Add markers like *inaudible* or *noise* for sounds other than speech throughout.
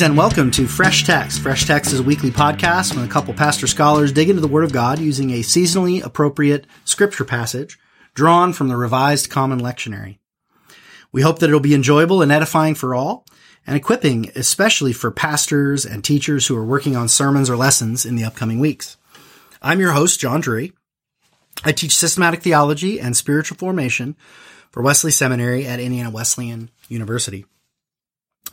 Greetings and welcome to Fresh Text. Fresh Text is a weekly podcast when a couple pastor scholars dig into the Word of God using a seasonally appropriate scripture passage drawn from the Revised Common Lectionary. We hope that it'll be enjoyable and edifying for all, and equipping especially for pastors and teachers who are working on sermons or lessons in the upcoming weeks. I'm your host, John Drury. I teach systematic theology and spiritual formation for Wesley Seminary at Indiana Wesleyan University.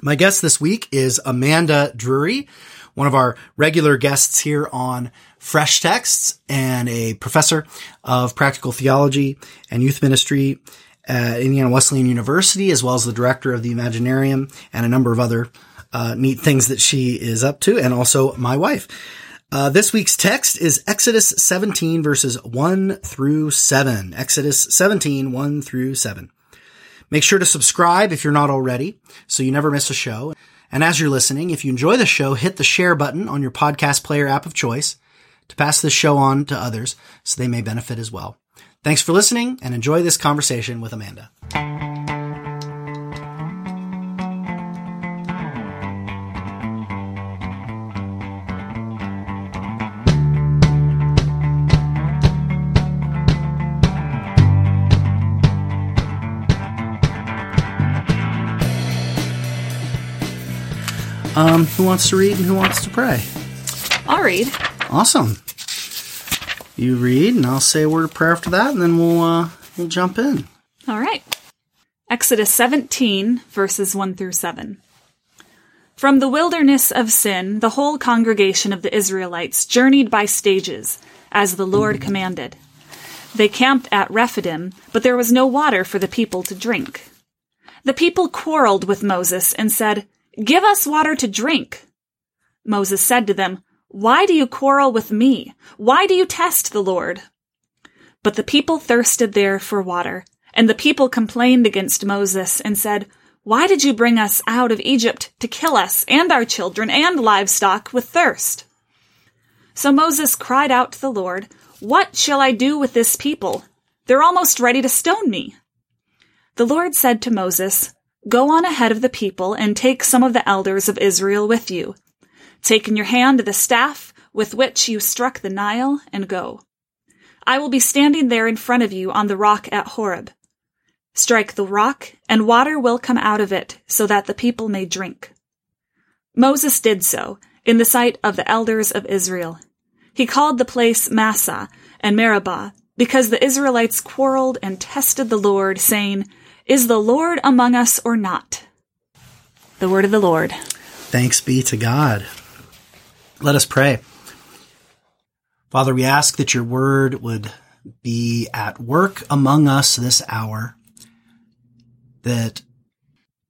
My guest this week is Amanda Drury, one of our regular guests here on Fresh Texts and a professor of practical theology and youth ministry at Indiana Wesleyan University, as well as the director of the Imaginarium and a number of other uh, neat things that she is up to, and also my wife. Uh, this week's text is Exodus 17 verses 1 through 7. Exodus 17, 1 through 7. Make sure to subscribe if you're not already so you never miss a show. And as you're listening, if you enjoy the show, hit the share button on your podcast player app of choice to pass this show on to others so they may benefit as well. Thanks for listening and enjoy this conversation with Amanda. Um, who wants to read and who wants to pray? I'll read. Awesome. You read, and I'll say a word of prayer after that, and then we'll uh, we'll jump in. All right. Exodus 17, verses 1 through 7. From the wilderness of Sin, the whole congregation of the Israelites journeyed by stages, as the Lord commanded. They camped at Rephidim, but there was no water for the people to drink. The people quarreled with Moses and said, Give us water to drink. Moses said to them, Why do you quarrel with me? Why do you test the Lord? But the people thirsted there for water, and the people complained against Moses and said, Why did you bring us out of Egypt to kill us and our children and livestock with thirst? So Moses cried out to the Lord, What shall I do with this people? They're almost ready to stone me. The Lord said to Moses, Go on ahead of the people and take some of the elders of Israel with you. Take in your hand the staff with which you struck the Nile and go. I will be standing there in front of you on the rock at Horeb. Strike the rock, and water will come out of it so that the people may drink. Moses did so in the sight of the elders of Israel. He called the place Massah and Meribah because the Israelites quarreled and tested the Lord, saying, is the Lord among us or not? The word of the Lord. Thanks be to God. Let us pray. Father, we ask that your word would be at work among us this hour, that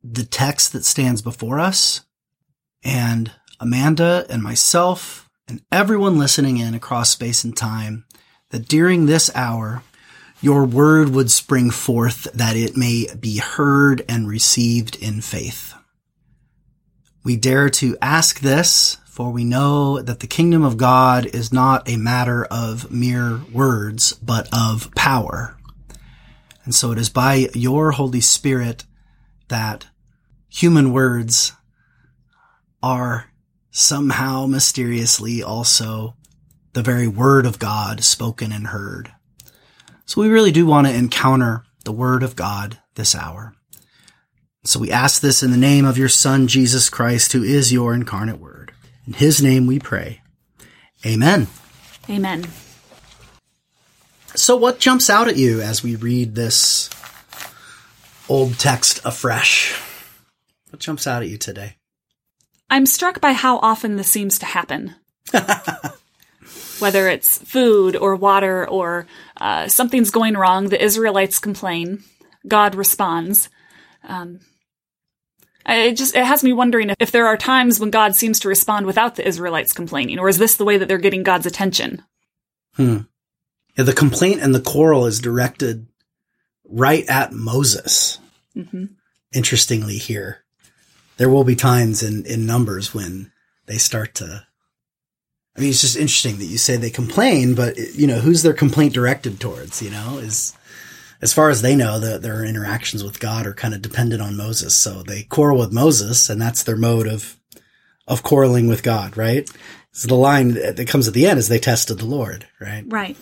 the text that stands before us and Amanda and myself and everyone listening in across space and time, that during this hour, your word would spring forth that it may be heard and received in faith. We dare to ask this, for we know that the kingdom of God is not a matter of mere words, but of power. And so it is by your Holy Spirit that human words are somehow mysteriously also the very word of God spoken and heard. So we really do want to encounter the word of God this hour. So we ask this in the name of your son, Jesus Christ, who is your incarnate word. In his name we pray. Amen. Amen. So what jumps out at you as we read this old text afresh? What jumps out at you today? I'm struck by how often this seems to happen. *laughs* whether it's food or water or uh, something's going wrong, the Israelites complain. God responds. Um, it just it has me wondering if, if there are times when God seems to respond without the Israelites complaining, or is this the way that they're getting God's attention? Hmm. Yeah, the complaint and the quarrel is directed right at Moses. Mm-hmm. Interestingly, here there will be times in in Numbers when they start to I mean, it's just interesting that you say they complain, but you know, who's their complaint directed towards? You know, is as far as they know, that their interactions with God are kind of dependent on Moses. So they quarrel with Moses, and that's their mode of of quarreling with God, right? So the line that comes at the end is they tested the Lord, right? Right.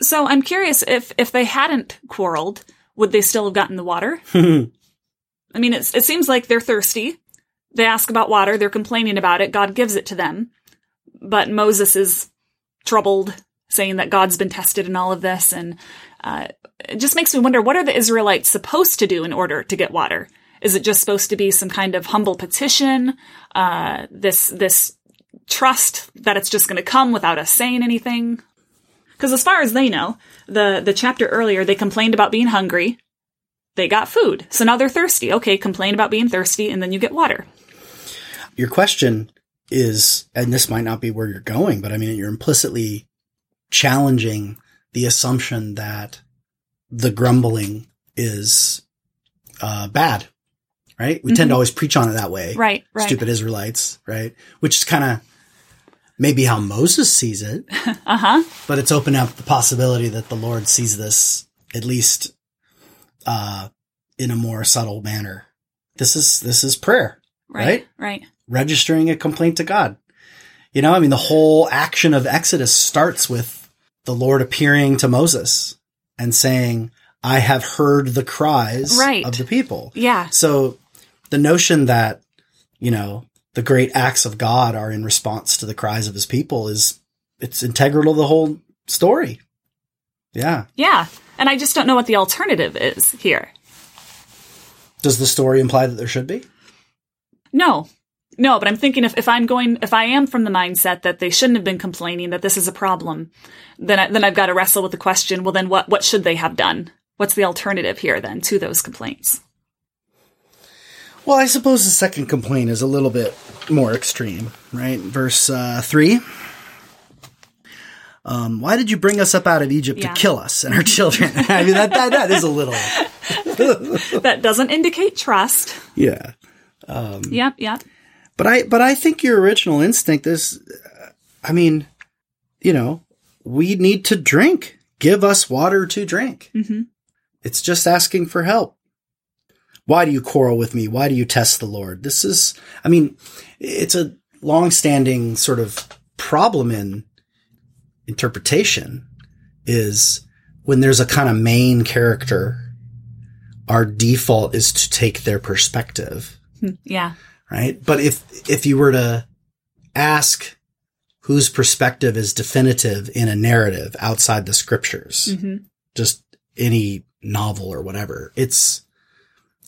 So I'm curious if if they hadn't quarreled, would they still have gotten the water? *laughs* I mean, it's, it seems like they're thirsty. They ask about water. They're complaining about it. God gives it to them. But Moses is troubled, saying that God's been tested in all of this. And uh, it just makes me wonder what are the Israelites supposed to do in order to get water? Is it just supposed to be some kind of humble petition? Uh, this, this trust that it's just going to come without us saying anything? Because as far as they know, the, the chapter earlier, they complained about being hungry. They got food. So now they're thirsty. Okay, complain about being thirsty and then you get water. Your question is, and this might not be where you're going, but I mean, you're implicitly challenging the assumption that the grumbling is uh, bad, right? We mm-hmm. tend to always preach on it that way. Right, right. Stupid Israelites, right? Which is kind of maybe how Moses sees it. *laughs* uh huh. But it's opened up the possibility that the Lord sees this at least uh, in a more subtle manner. This is this is prayer, right? Right. right. Registering a complaint to God. You know, I mean, the whole action of Exodus starts with the Lord appearing to Moses and saying, "I have heard the cries right. of the people." Yeah. So the notion that you know the great acts of God are in response to the cries of his people is it's integral to the whole story. Yeah. Yeah. And I just don't know what the alternative is here. Does the story imply that there should be? No. No, but I'm thinking if, if I'm going, if I am from the mindset that they shouldn't have been complaining, that this is a problem, then I, then I've got to wrestle with the question, well then what, what should they have done? What's the alternative here then to those complaints? Well, I suppose the second complaint is a little bit more extreme, right? Verse uh, 3. Um, why did you bring us up out of Egypt yeah. to kill us and our children? *laughs* I mean, that, that, that is a little. *laughs* that doesn't indicate trust. Yeah. Um, yep, yep. But I, but I think your original instinct is, I mean, you know, we need to drink. Give us water to drink. Mm-hmm. It's just asking for help. Why do you quarrel with me? Why do you test the Lord? This is, I mean, it's a long-standing sort of problem in interpretation is when there's a kind of main character, our default is to take their perspective. Hmm, yeah. Right. But if, if you were to ask whose perspective is definitive in a narrative outside the scriptures, mm-hmm. just any novel or whatever, it's,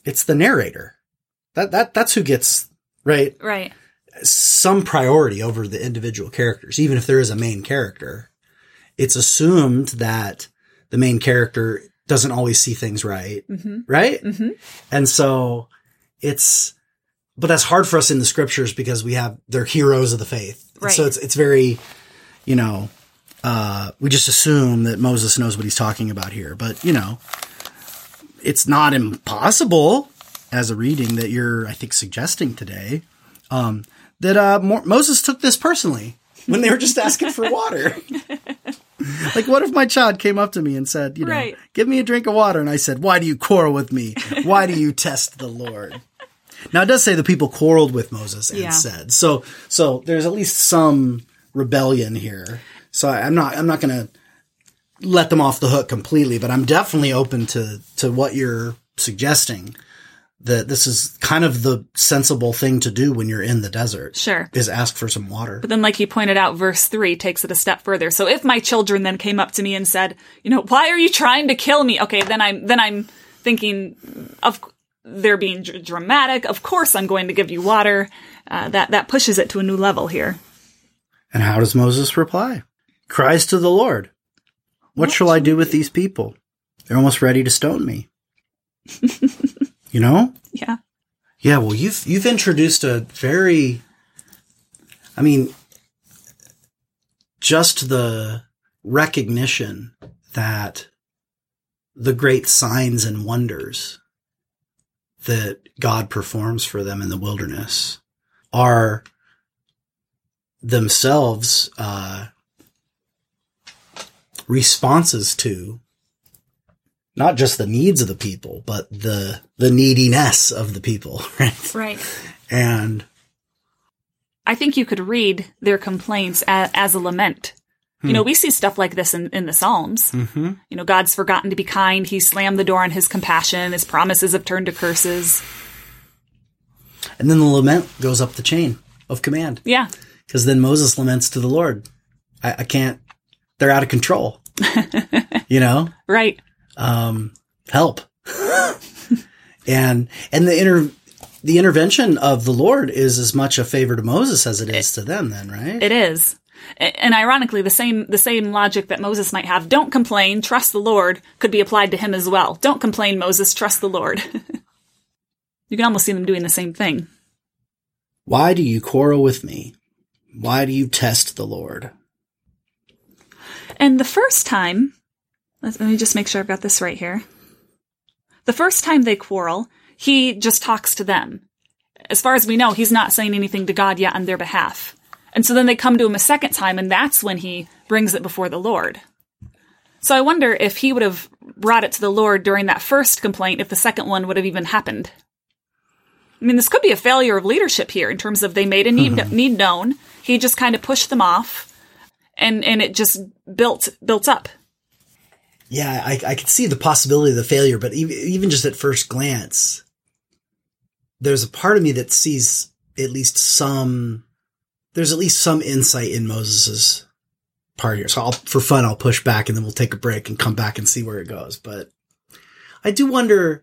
it's the narrator. That that that's who gets right. Right. Some priority over the individual characters, even if there is a main character. It's assumed that the main character doesn't always see things right, mm-hmm. right? Mm-hmm. And so it's, but that's hard for us in the scriptures because we have they're heroes of the faith. Right. So it's it's very, you know, uh, we just assume that Moses knows what he's talking about here. But you know, it's not impossible as a reading that you're, I think, suggesting today, um, that uh, Mo- Moses took this personally when they were just asking for water. *laughs* like, what if my child came up to me and said, you know, right. give me a drink of water? And I said, why do you quarrel with me? Why do you test the Lord? Now, it does say the people quarreled with Moses and yeah. said, so, so there's at least some rebellion here. So I, I'm not, I'm not going to let them off the hook completely, but I'm definitely open to, to what you're suggesting that this is kind of the sensible thing to do when you're in the desert. Sure. Is ask for some water. But then, like he pointed out, verse three takes it a step further. So if my children then came up to me and said, you know, why are you trying to kill me? Okay, then I'm, then I'm thinking of, they're being dr- dramatic. Of course I'm going to give you water. Uh, that, that pushes it to a new level here. And how does Moses reply? Cries to the Lord. What, what shall I do with these people? They're almost ready to stone me. *laughs* you know? Yeah. Yeah, well you've you've introduced a very I mean just the recognition that the great signs and wonders that God performs for them in the wilderness are themselves uh, responses to not just the needs of the people, but the the neediness of the people, *laughs* right? Right. And I think you could read their complaints as, as a lament. You know, we see stuff like this in, in the Psalms. Mm-hmm. You know, God's forgotten to be kind. He slammed the door on his compassion. His promises have turned to curses. And then the lament goes up the chain of command. Yeah. Because then Moses laments to the Lord. I, I can't, they're out of control. *laughs* you know? Right. Um, help. *laughs* and, and the inter, the intervention of the Lord is as much a favor to Moses as it is to them then, right? It is. And ironically, the same the same logic that Moses might have, don't complain, trust the Lord, could be applied to him as well. Don't complain, Moses, trust the Lord. *laughs* you can almost see them doing the same thing. Why do you quarrel with me? Why do you test the Lord? And the first time, let me just make sure I've got this right here. The first time they quarrel, he just talks to them. As far as we know, he's not saying anything to God yet on their behalf. And so then they come to him a second time, and that's when he brings it before the Lord. So I wonder if he would have brought it to the Lord during that first complaint, if the second one would have even happened. I mean, this could be a failure of leadership here in terms of they made a need, *laughs* need known. He just kind of pushed them off, and and it just built built up. Yeah, I, I could see the possibility of the failure, but even, even just at first glance, there's a part of me that sees at least some, there's at least some insight in Moses's part here. So I'll, for fun, I'll push back and then we'll take a break and come back and see where it goes. But I do wonder,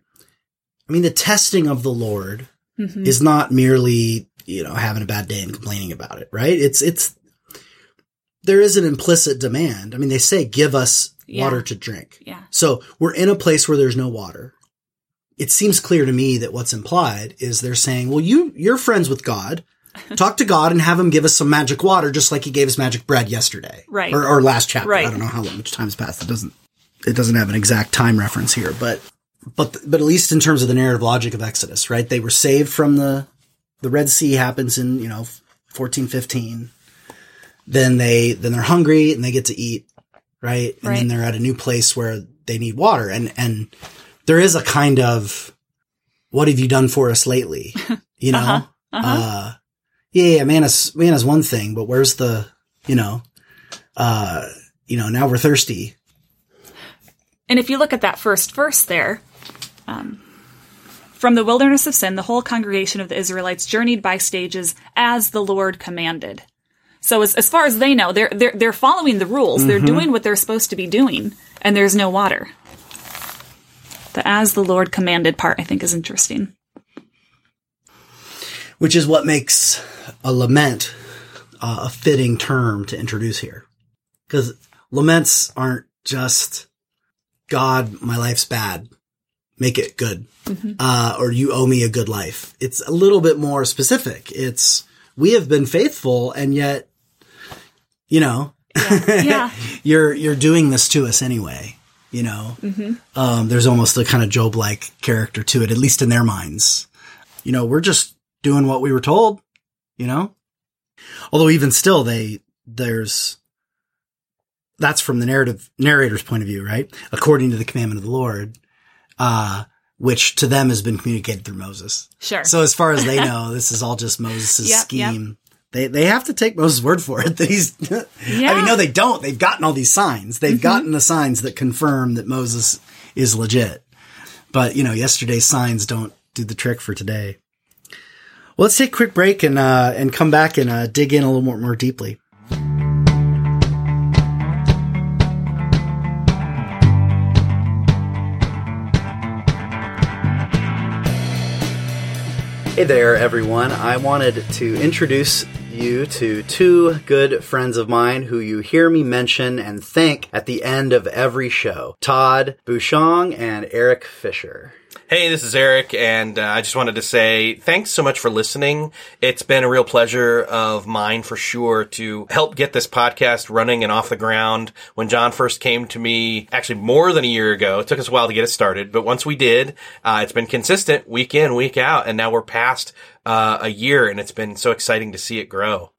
I mean, the testing of the Lord mm-hmm. is not merely, you know, having a bad day and complaining about it, right? It's, it's, there is an implicit demand. I mean, they say, give us Yeah. water to drink. Yeah. So we're in a place where there's no water. It seems clear to me that what's implied is they're saying, well, you, you're friends with God. Talk to God and have him give us some magic water, just like he gave us magic bread yesterday. Right. Or, or last chapter. Right. I don't know how much time's passed. It doesn't, it doesn't have an exact time reference here, but, but, but at least in terms of the narrative logic of Exodus, right? They were saved from the, the Red Sea happens in, you know, fourteen fifteen. Then they, then they're hungry and they get to eat, right? And Right. then they're at a new place where they need water. And, and there is a kind of, what have you done for us lately? *laughs* You know? Uh-huh. uh yeah, yeah, manna's, manna's one thing, but where's the, you know, uh, you know, now we're thirsty. And if you look at that first verse there, um, from the wilderness of sin, the whole congregation of the Israelites journeyed by stages as the Lord commanded. So as, as far as they know, they're, they're, they're following the rules. They're doing what they're supposed to be doing, and there's no water. The as the Lord commanded part, I think, is interesting. which is what makes a lament uh, a fitting term to introduce here. Because laments aren't just, God, my life's bad, make it good, uh, or you owe me a good life. It's a little bit more specific. It's, we have been faithful and yet, you know, Yeah. *laughs* you're, you're doing this to us anyway. You know, um, there's almost a kind of Job like character to it, at least in their minds. You know, we're just doing what we were told, you know? Although even still, they, there's, that's from the narrative, narrator's point of view, right? According to the commandment of the Lord, uh, which to them has been communicated through Moses. Sure. So as far as they *laughs* know, this is all just Moses' Yep, yep. scheme. They, they have to take Moses' word for it *laughs* that he's, yeah. I mean, no, they don't. They've gotten all these signs. They've gotten the signs that confirm that Moses is legit. But, you know, yesterday's signs don't do the trick for today. Well, let's take a quick break and, uh, and come back and, uh, dig in a little more, more deeply. Hey there, everyone. I wanted to introduce you to two good friends of mine who you hear me mention and thank at the end of every show Todd Bouchong and Eric Fisher. Hey, this is Eric, and uh, I just wanted to say thanks so much for listening. It's been a real pleasure of mine for sure to help get this podcast running and off the ground. When John first came to me, actually more than a year ago, it took us a while to get it started, but once we did, uh, it's been consistent week in, week out, and now we're past uh, a year, and it's been so exciting to see it grow.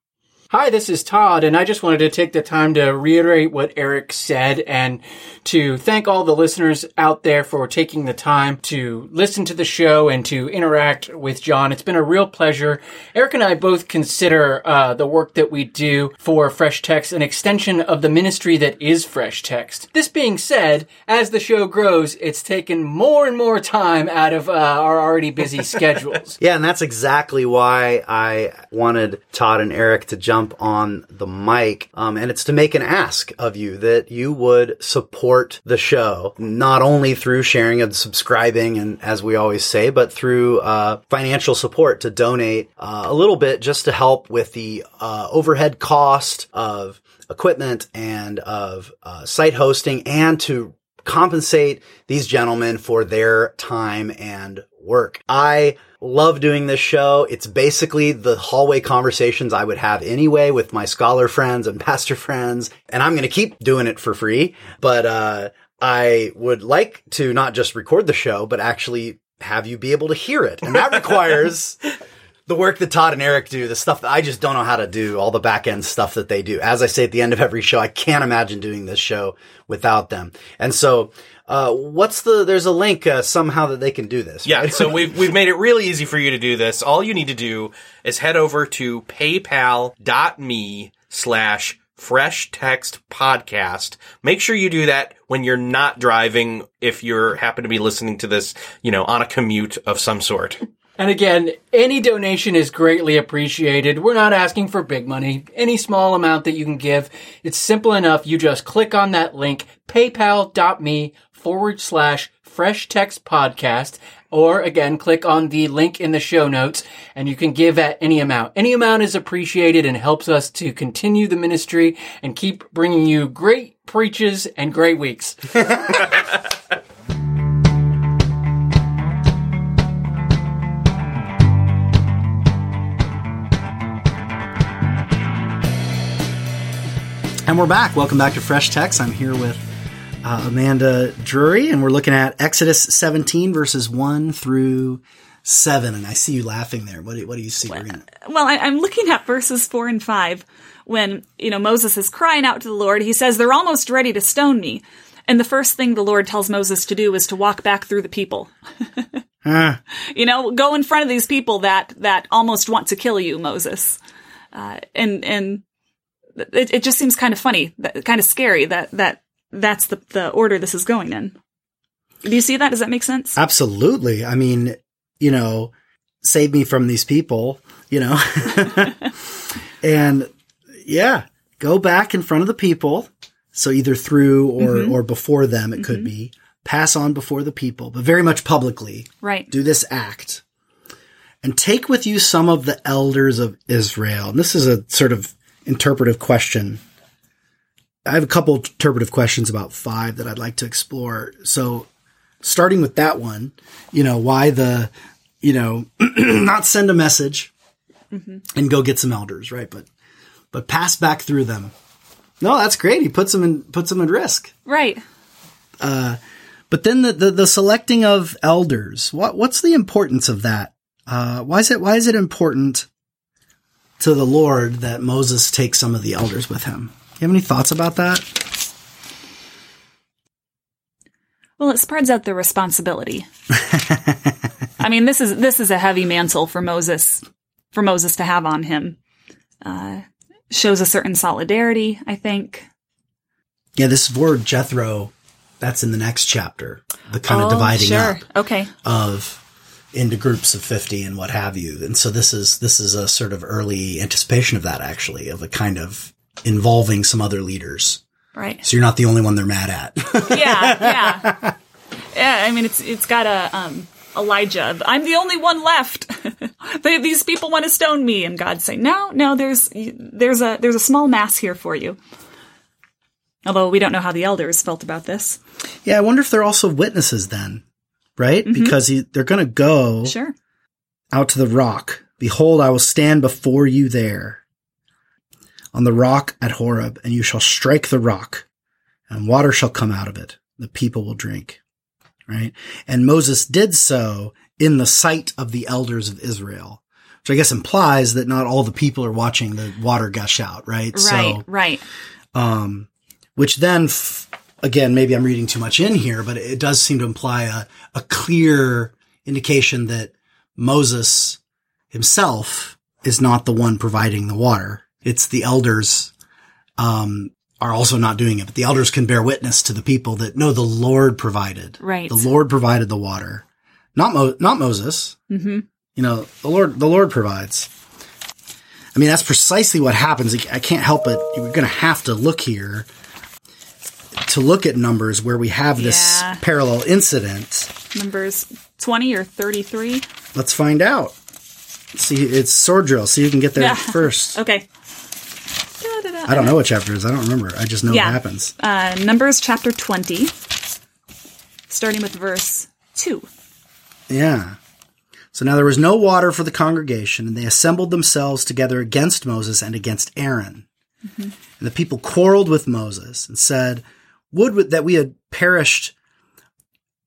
Hi, this is Todd, and I just wanted to take the time to reiterate what Eric said and to thank all the listeners out there for taking the time to listen to the show and to interact with John. It's been a real pleasure. Eric and I both consider uh, the work that we do for Fresh Text an extension of the ministry that is Fresh Text. This being said, as the show grows, it's taken more and more time out of uh, our already busy *laughs* schedules. Yeah, and that's exactly why I wanted Todd and Eric to jump on the mic. Um, and it's to make an ask of you that you would support the show, not only through sharing and subscribing, and as we always say, but through uh, financial support to donate uh, a little bit just to help with the uh, overhead cost of equipment and of uh, site hosting and to compensate these gentlemen for their time and work. I love doing this show. It's basically the hallway conversations I would have anyway with my scholar friends and *laughs* pastor friends. And I'm going to keep doing it for free. But, uh, I would like to not just record the show, but actually have you be able to hear it. And that *laughs* requires the work that Todd and Eric do, the stuff that I just don't know how to do, all the back end stuff that they do. As I say at the end of every show, I can't imagine doing this show without them. And so, uh, what's the, there's a link, uh, somehow that they can do this. Yeah, right? so we've we've made it really easy for you to do this. All you need to do is head over to paypal.me slash fresh text podcast. Make sure you do that when you're not driving if you're happen to be listening to this, you know, on a commute of some sort. And again, any donation is greatly appreciated. We're not asking for big money. Any small amount that you can give, it's simple enough. You just click on that link, paypal.me forward slash fresh text podcast. Or again, click on the link in the show notes and you can give at any amount. Any amount is appreciated and helps us to continue the ministry and keep bringing you great preaches and great weeks. *laughs* And we're back. Welcome back to Fresh Text. I'm here with uh, Amanda Drury, and we're looking at Exodus 17, verses 1 through 7. And I see you laughing there. What do, what do you see? Gonna- Well, I, I'm looking at verses four and five when, you know, Moses is crying out to the Lord. He says, they're almost ready to stone me. And the first thing the Lord tells Moses to do is to walk back through the people. *laughs* Ah, You know, go in front of these people that, that almost want to kill you, Moses. Uh, and, and it, it just seems kind of funny, that, kind of scary that, that that's the, the order this is going in. Do you see that? Does that make sense? absolutely. I mean, you know, save me from these people, you know? *laughs* and yeah, go back in front of the people. So either through or, mm-hmm. or before them, it could mm-hmm. be pass on before the people, but very much publicly. Right. do this act and take with you some of the elders of Israel. And this is a sort of interpretive question. I have a couple interpretive questions about five that I'd like to explore. So starting with that one, you know, why the, you know, *clears throat* not send a message and go get some elders, right? But, but pass back through them. No, that's great. He puts them in, puts them at risk. Right. Uh, But then the, the, the selecting of elders, what, what's the importance of that? Uh, why is it, why is it important to the Lord that Moses takes some of the elders with him? You have any thoughts about that? Well, it spreads out the responsibility. *laughs* I mean, this is this is a heavy mantle for Moses for Moses to have on him. Uh, shows a certain solidarity, I think. Yeah, this word Jethro, that's in the next chapter, the kind of Oh, dividing sure. up Okay. of into groups of 50 and what have you. And so this is, this is a sort of early anticipation of that actually, of a kind of involving some other leaders. Right. So you're not the only one they're mad at. *laughs* Yeah. Yeah. yeah. I mean, it's it's got a um, Elijah. I'm the only one left. *laughs* they, these people want to stone me, and God say, no, no. There's there's a there's a small mass here for you. Although we don't know how the elders felt about this. Yeah, I wonder if they're also witnesses then, right? Because he, they're going to go Sure. out to the rock. Behold, I will stand before you there on the rock at Horeb, and you shall strike the rock, and water shall come out of it. The people will drink. Right? And Moses did so in the sight of the elders of Israel. which I guess implies that not all the people are watching the water gush out, right? Right, So, right. Um, which then, f- again, maybe I'm reading too much in here, but it does seem to imply a, a clear indication that Moses himself is not the one providing the water. It's the elders, um, are also not doing it, but the elders can bear witness to the people that no, the Lord provided. Right. The Lord provided the water. Not Mo- not Moses. Mm-hmm. You know, the Lord, the Lord provides. I mean, that's precisely what happens. I can't help it. You're going to have to look here to look at numbers where we have this Yeah. parallel incident. Numbers 20 or 33. Let's find out. See, it's sword drill, so you can get there Yeah. *laughs* first. Okay. I don't know what chapter it is. I don't remember. I just know Yeah. it happens. Uh, Numbers chapter 20, starting with verse 2. Yeah. So now there was no water for the congregation, and they assembled themselves together against Moses and against Aaron. And the people quarreled with Moses and said, Would that we had perished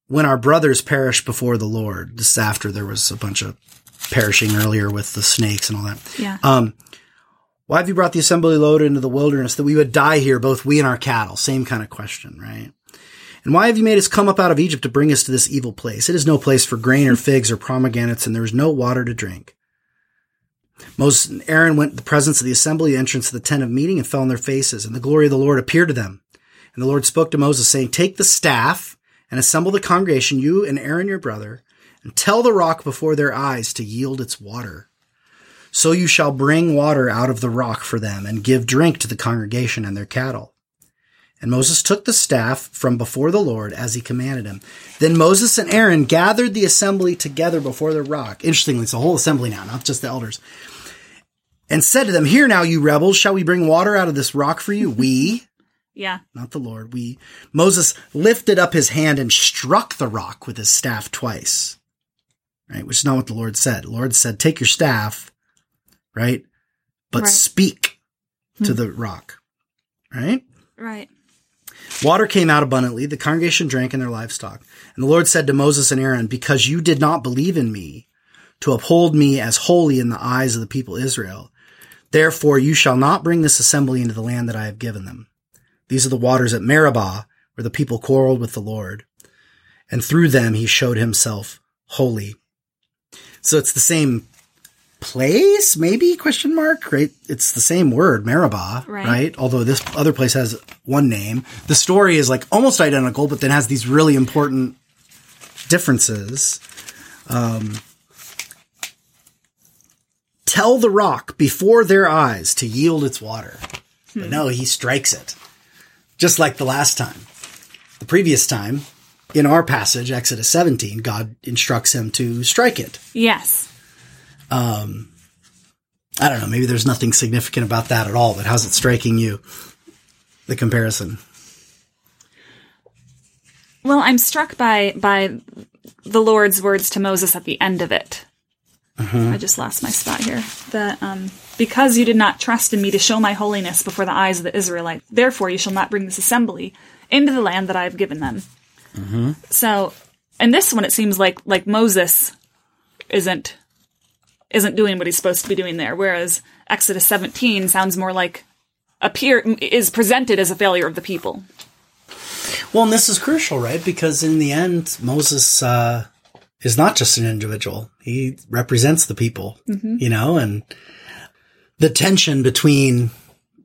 when our brothers perished before the Lord. This after there was a bunch of perishing earlier with the snakes and all that. Yeah. Um, why have you brought the assembly load into the wilderness that we would die here, both we and our cattle? Same kind of question, right? And why have you made us come up out of Egypt to bring us to this evil place? It is no place for grain or figs or pomegranates, and there is no water to drink. Moses and Aaron went to the presence of the assembly, the entrance of the tent of meeting, and fell on their faces. And the glory of the Lord appeared to them. And the Lord spoke to Moses, saying, Take the staff and assemble the congregation, you and Aaron your brother, and tell the rock before their eyes to yield its water. So you shall bring water out of the rock for them, and give drink to the congregation and their cattle. And Moses took the staff from before the Lord as he commanded him. Then Moses and Aaron gathered the assembly together before the rock. Interestingly, it's a whole assembly now, not just the elders. And said to them, Here now, you rebels, shall we bring water out of this rock for you? We, Yeah. not the Lord, we. Moses lifted up his hand and struck the rock with his staff twice. Right? Which is not what the Lord said. The Lord said, Take your staff, right? But Right. speak to hmm. the rock. Right? Right. Water came out abundantly. The congregation drank and their livestock. And the Lord said to Moses and Aaron, Because you did not believe in me to uphold me as holy in the eyes of the people Israel, therefore you shall not bring this assembly into the land that I have given them. These are the waters at Meribah, where the people quarreled with the Lord. And through them he showed himself holy. So it's the same place, maybe question mark, right? It's the same word, Meribah, Right. right? Although this other place has one name. The story is like almost identical, but then has these really important differences. Um, tell the rock before their eyes to yield its water. But no, he strikes it. Just like the last time. The previous time, in our passage, Exodus 17, God instructs him to strike it. Yes. I don't know. Maybe there's nothing significant about that at all, but how's it striking you? The comparison. Well, I'm struck by by the Lord's words to Moses at the end of it. I just lost my spot here. That um, because you did not trust in me to show my holiness before the eyes of the Israelites, therefore you shall not bring this assembly into the land that I have given them. So, in this one, it seems like like Moses isn't isn't doing what he's supposed to be doing there, whereas Exodus 17 sounds more like appear is presented as a failure of the people. Well, and this is crucial, right? Because in the end, Moses uh, is not just an individual; he represents the people, you know, and the tension between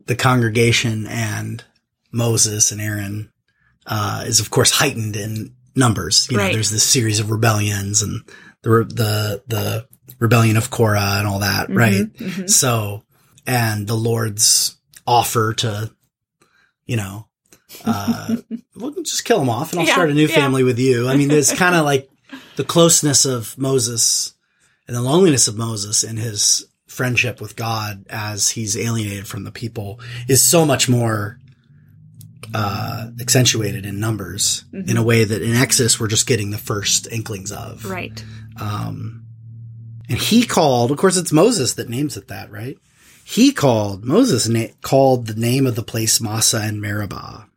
the congregation and Moses and Aaron uh, is, of course, heightened in numbers. You know, Right. there's this series of rebellions and the re- the the rebellion of Korah and all that, right? So, and the Lord's offer to, you know, uh, *laughs* well, just kill him off and I'll Yeah, start a new yeah. family with you. I mean, there's kind of like the closeness of Moses and the loneliness of Moses and his friendship with God as he's alienated from the people is so much more uh, accentuated in numbers mm-hmm. in a way that in Exodus we're just getting the first inklings of. Right. Um, and he called, of course, it's Moses that names it that, right? He called, Moses na- called the name of the place Massah and Meribah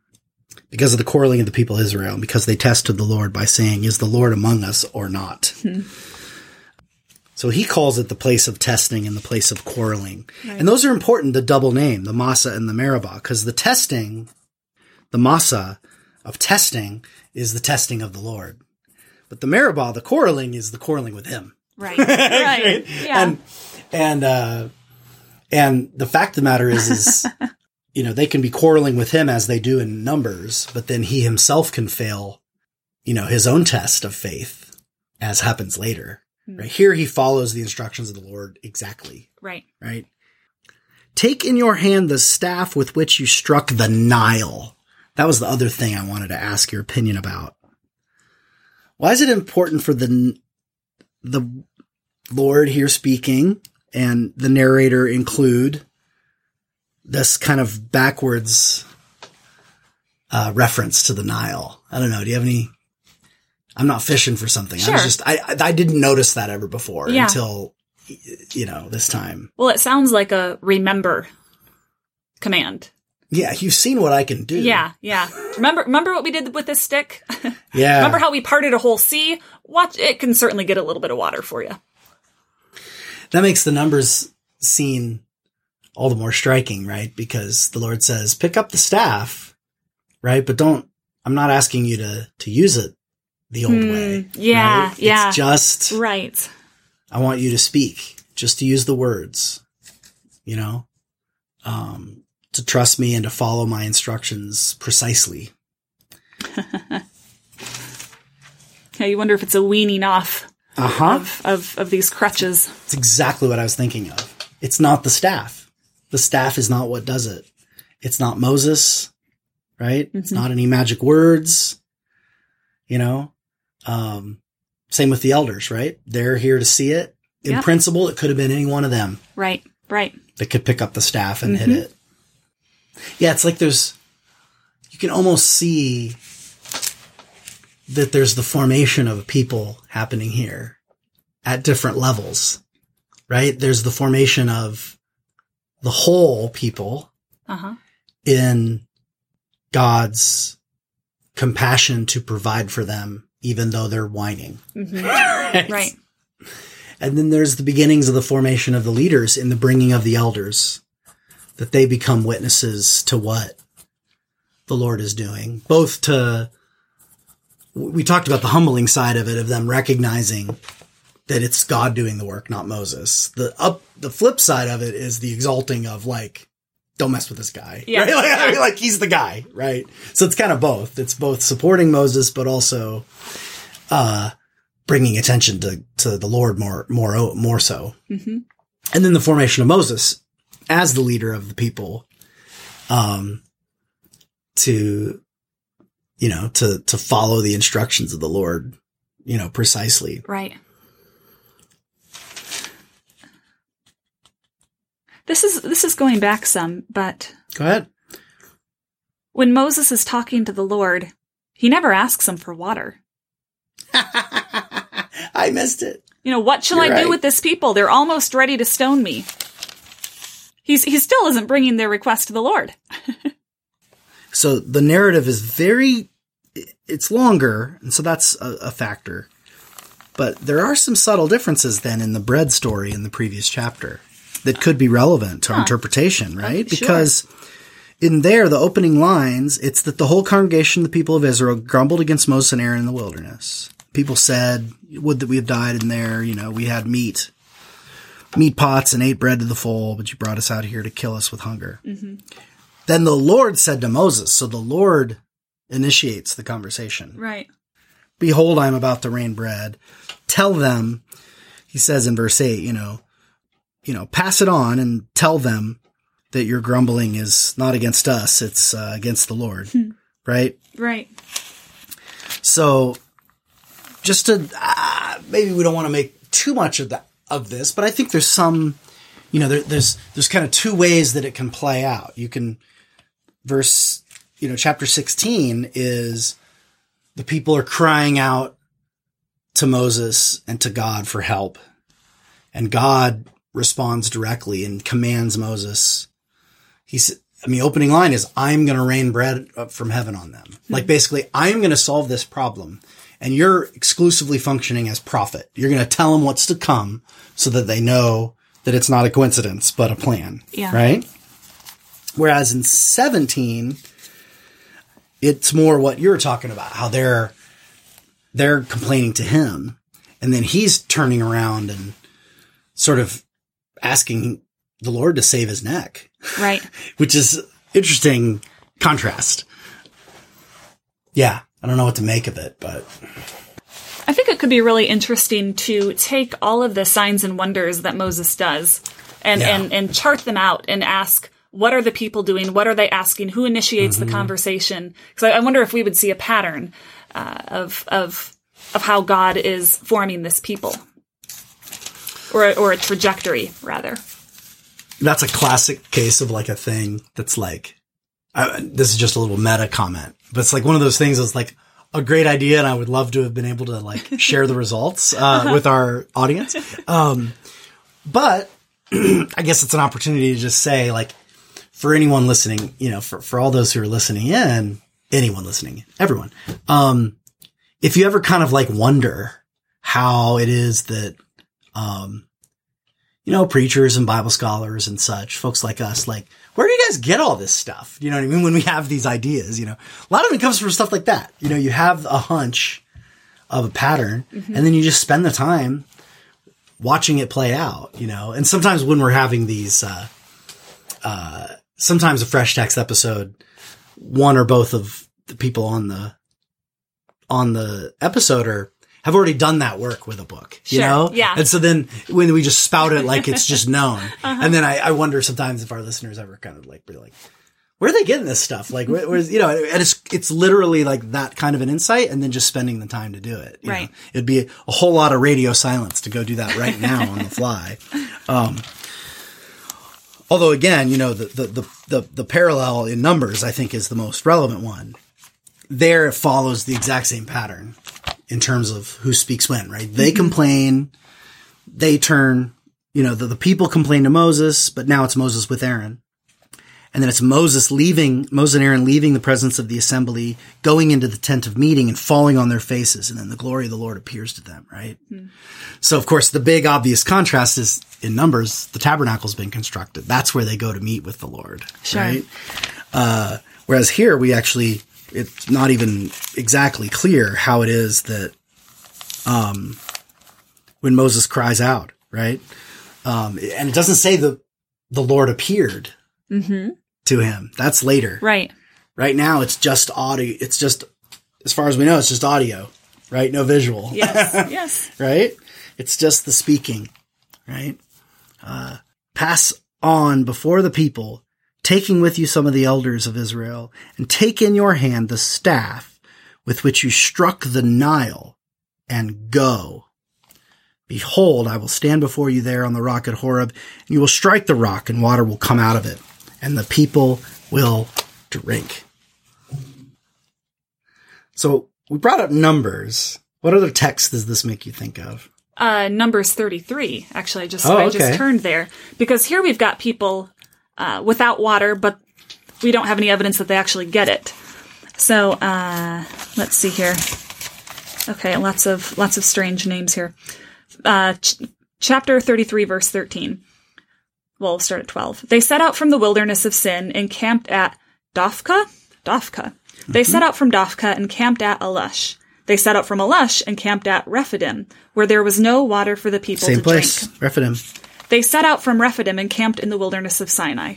because of the quarreling of the people of Israel because they tested the Lord by saying, is the Lord among us or not? Hmm. So he calls it the place of testing and the place of quarreling. And those are important, the double name, the Massah and the Meribah, because the testing, the Massah of testing is the testing of the Lord. But the Meribah, the quarreling, is the quarreling with him. Right. *laughs* Right. Yeah. And, and, uh, and the fact of the matter is, is, *laughs* you know, they can be quarreling with him as they do in numbers, but then he himself can fail, you know, his own test of faith as happens later. Right here, he follows the instructions of the Lord exactly. right. Right. Take in your hand the staff with which you struck the Nile. That was the other thing I wanted to ask your opinion about. Why is it important for the the Lord here speaking and the narrator include this kind of backwards uh, reference to the Nile? I don't know. Do you have any? I'm not fishing for something. I Sure. was just I I I didn't notice that ever before Yeah. until you know this time. Well, it sounds like a remember command. Yeah, you've seen what I can do. Yeah, yeah. Remember, remember what we did with this stick? *laughs* yeah. remember how we parted a whole sea? Watch, it can certainly get a little bit of water for you. that makes the numbers seem all the more striking, right? Because the Lord says, "Pick up the staff," right? But don't. I'm not asking you to to use it the old way. Hmm, yeah, right? yeah. It's just Right. I want you to speak, just to use the words, you know, um, to trust me and to follow my instructions precisely. *laughs* Yeah, you wonder if it's a weaning off Uh huh. of, of, of these crutches. It's exactly what I was thinking of. It's not the staff. The staff is not what does it. It's not Moses, right? It's not any magic words, you know? Um, same with the elders, right? They're here to see it. In Yep. principle, it could have been any one of them Right, right. that could pick up the staff and hit it. Yeah, it's like there's, you can almost see that there's the formation of a people happening here at different levels, right? There's the formation of the whole people Uh huh. in God's compassion to provide for them, even though they're whining. Mm-hmm. *laughs* Right. And then there's the beginnings of the formation of the leaders in the bringing of the elders, that they become witnesses to what the Lord is doing, both to, we talked about the humbling side of it, of them recognizing that it's God doing the work, not Moses. The up, the flip side of it is the exalting of like, don't mess with this guy. Yeah. Right? *laughs* Like, I mean, like he's the guy, right? So it's kind of both. It's both supporting Moses, but also, uh, bringing attention to, to the Lord more, more, more so. Mhm. And then the formation of Moses as the leader of the people, um, to, you know, to, to follow the instructions of the Lord, you know, precisely. Right. This is this is going back some, but Go ahead. when Moses is talking to the Lord, he never asks him for water. *laughs* I missed it. You know, what shall You're I do with this people? They're almost ready to stone me. He's he still isn't bringing their request to the Lord. *laughs* So the narrative is very, it's longer, and so that's a, a factor. But there are some subtle differences then in the bread story in the previous chapter that could be relevant to our interpretation, uh, right? sure. Because in there, the opening lines, it's that the whole congregation of the people of Israel grumbled against Moses and Aaron in the wilderness. People said, would that we have died in there, you know, we had meat, meat pots and ate bread to the full, but you brought us out here to kill us with hunger. Mm-hmm. Then the Lord said to Moses, so the Lord initiates the conversation. Right. Behold, I am about to rain bread. Tell them, he says in verse 8, you know, you know, pass it on and tell them that your grumbling is not against us, it's uh, against the Lord. Right? Right. So just to uh, maybe we don't want to make too much of that of this, but I think there's some you know there, there's there's kind of two ways that it can play out. You can verse you know chapter 16 is the people are crying out to Moses and to God for help. And God responds directly and commands Moses. He said, I mean, opening line is, I'm going to rain bread up from heaven on them. Hmm. Like basically, I'm going to solve this problem and you're exclusively functioning as prophet. You're going to tell them what's to come so that they know that it's not a coincidence, but a plan. Yeah. Right? Whereas in 17, it's more what you're talking about, how they're, they're complaining to him and then he's turning around and sort of asking the Lord to save his neck, Right. *laughs* which is interesting contrast. Yeah. I don't know what to make of it, but I think it could be really interesting to take all of the signs and wonders that Moses does and, Yeah. and, and chart them out and ask, what are the people doing? What are they asking? Who initiates Mm-hmm. the conversation? Because I, I wonder if we would see a pattern uh, of, of, of how God is forming this people. Or, a- or a trajectory, rather. that's a classic case of like a thing that's like, I, this is just a little meta comment, but it's like one of those things that's like a great idea. And I would love to have been able to like *laughs* share the results, uh, with our audience. *laughs* Um, but *clears throat* I guess it's an opportunity to just say like, for anyone listening, you know, for, for all those who are listening in, anyone listening, everyone, um, if you ever kind of like wonder how it is that, um, you know, preachers and Bible scholars and such, folks like us, like, where do you guys get all this stuff? You know what I mean? When we have these ideas, you know, a lot of it comes from stuff like that. You know, you have a hunch of a pattern and then you just spend the time watching it play out, you know, and sometimes when we're having these, uh, uh, sometimes a fresh text episode, one or both of the people on the, on the episode are, have already done that work with a book, you Sure, know? yeah. And so then when we just spout it like it's just *laughs* known. And then I, I wonder sometimes if our listeners ever kind of like be like, where are they getting this stuff? Like, where, where's, you know, and it's, it's literally like that kind of an insight and then just spending the time to do it. you Right. know? It'd be a, a whole lot of radio silence to go do that right now on the *laughs* fly. Um, although again, you know, the, the, the, the, the parallel in numbers, I think is the most relevant one. There it follows the exact same pattern in terms of who speaks when, right? They complain, they turn, you know, the, the people complain to Moses, but now it's Moses with Aaron. And then it's Moses leaving, Moses and Aaron leaving the presence of the assembly, going into the tent of meeting and falling on their faces. And then the glory of the Lord appears to them, right? So of course, the big obvious contrast is in numbers, the tabernacle's been constructed. That's where they go to meet with the Lord, Sure. right? Uh, whereas here we actually, it's not even exactly clear how it is that, um, when Moses cries out, right? Um, and it doesn't say the, the Lord appeared to him. That's later. Right. Right now, it's just audio. It's just, as far as we know, it's just audio, right? No visual Yes. *laughs* yes. right? It's just the speaking, right? Uh, pass on before the people, taking with you some of the elders of Israel, and take in your hand the staff with which you struck the Nile, and go. Behold, I will stand before you there on the rock at Horeb, and you will strike the rock, and water will come out of it, and the people will drink. So we brought up numbers. What other text does this make you think of? uh, Numbers 33. Actually, I just Oh, I just turned there because here we've got people uh, without water, but we don't have any evidence that they actually get it. So uh, let's see here. Okay, lots of lots of strange names here. Uh, ch- chapter 33, verse 13. Well, we'll start at 12. They set out from the wilderness of sin and camped at Dophkah? Dophkah. They Mm-hmm. set out from Dophkah and camped at Alush. They set out from Alush and camped at Rephidim, where there was no water for the people Same to place, drink. Rephidim. They set out from Rephidim and camped in the wilderness of Sinai.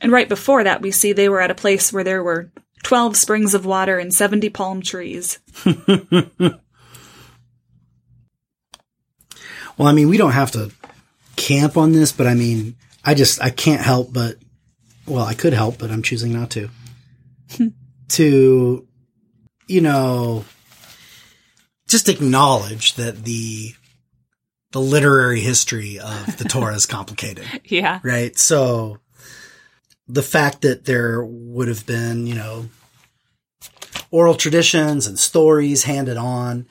And right before that, we see they were at a place where there were 12 springs of water and 70 palm trees. *laughs* Well, I mean, we don't have to camp on this, but I mean, I just, I can't help but, well, I could help, but I'm choosing not to. *laughs* to, you know, just acknowledge that the, the literary history of the *laughs* Torah is complicated. Yeah. right? So the fact that there would have been, you know, oral traditions and stories handed on,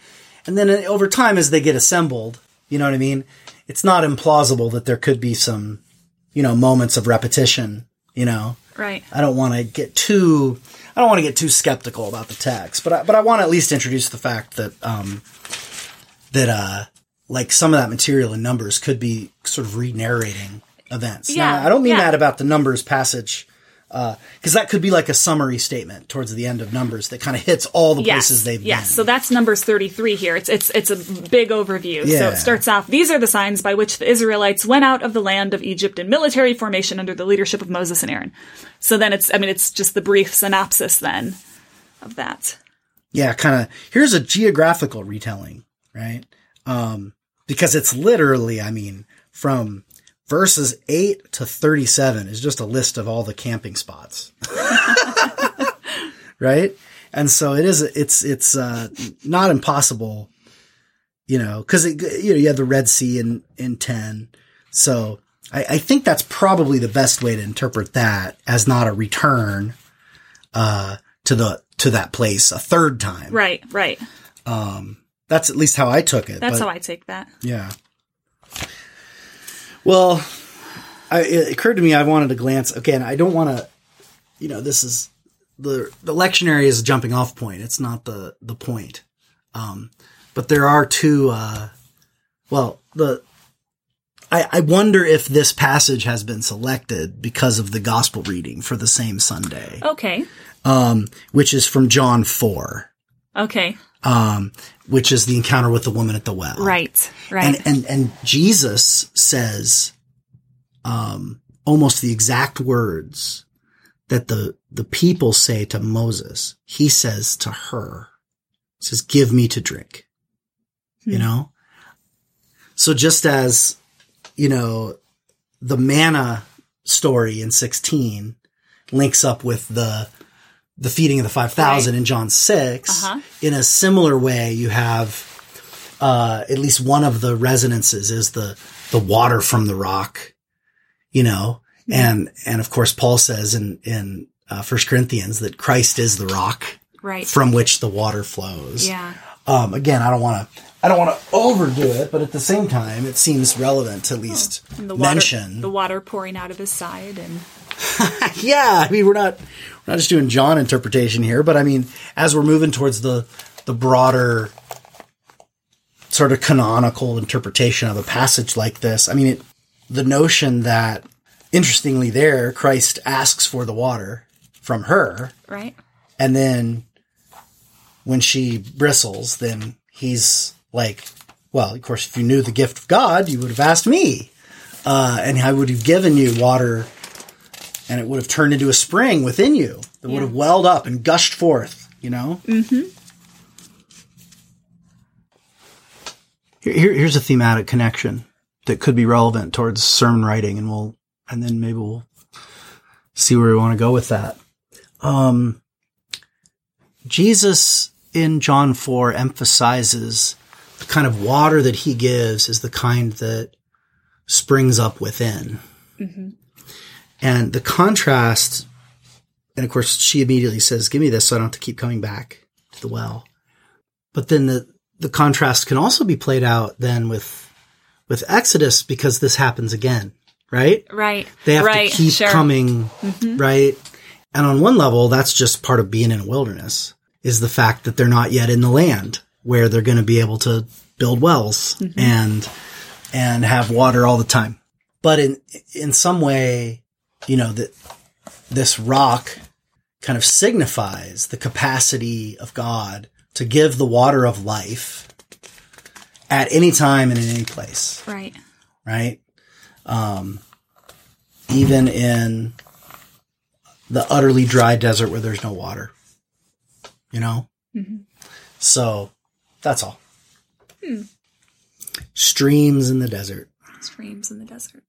and then over time as they get assembled, you know what I mean? It's not implausible that there could be some, you know, moments of repetition, you know? Right. I don't want to get too, I don't want to get too skeptical about the text, but I, but I want to at least introduce the fact that um, that uh, like some of that material in Numbers could be sort of re-narrating events. Yeah, now, I don't mean yeah. that about the Numbers passage. Because that could be like a summary statement towards the end of Numbers that kind of hits all the places they've yes. been. So that's Numbers 33 here. It's it's it's a big overview. Yeah. So it starts off, these are the signs by which the Israelites went out of the land of Egypt in military formation under the leadership of Moses and Aaron. So then it's I mean it's just the brief synopsis then of that. yeah, kind of. Here's a geographical retelling, right? Um, because it's literally, I mean, from verses eight to thirty-seven is just a list of all the camping spots, *laughs* right? And so it is. It's it's uh, not impossible, you know, because you know you have the Red Sea in in ten, so. I, I think that's probably the best way to interpret that as not a return, uh, to the, to that place a third time. Right, right. That's at least how I took it. That's but- how I take that. Yeah. Well, I, it occurred to me I wanted to glance again. I don't want to, you know, this is the the lectionary is a jumping off point. It's not the the point. Um, but there are two. Uh, well, the I, I wonder if this passage has been selected because of the gospel reading for the same Sunday, Okay. um, which is from John four, Okay. Um, which is the encounter with the woman at the well. Right. Right. And and and Jesus says um almost the exact words that the the people say to Moses. He says to her. He says, "Give me to drink." You know? So just as you know, the manna story in 16 links up with the the feeding of the 5000 in John 6, Uh-huh. in a similar way you have uh, at least one of the resonances is the the water from the rock, you know, and and of course Paul says in in uh, First Corinthians that Christ is the rock right. from which the water flows. yeah. Um, again, I don't want to I don't want to overdo it, but at the same time, it seems relevant to at least And the water, mention. the water pouring out of his side and *laughs* yeah, I mean we're not we're not just doing John interpretation here, but I mean as we're moving towards the the broader sort of canonical interpretation of a passage like this, I mean it, the notion that interestingly there Christ asks for the water from her right. and then when she bristles then he's like well of course if you knew the gift of God you would have asked me uh, and I would have given you water and it would have turned into a spring within you that would have welled up and gushed forth, you know? Mm-hmm. Here, here- here's a thematic connection that could be relevant towards sermon writing, and we'll, and then maybe we'll see where we want to go with that. Um, Jesus in John 4 emphasizes the kind of water that he gives is the kind that springs up within. And the contrast, and of course, she immediately says, Give me this so I don't have to keep coming back to the well. But then the, the contrast can also be played out then with, with Exodus because this happens again, right? Right. They have right. to keep sure. coming, mm-hmm. right? And on one level, that's just part of being in a wilderness is the fact that they're not yet in the land where they're going to be able to build wells mm-hmm. and, and have water all the time. But in, in some way, you know, that this rock kind of signifies the capacity of God to give the water of life at any time and in any place Right. right? Um, even in the utterly dry desert where there's no water, you know? So that's all. Streams in the desert. Streams in the desert.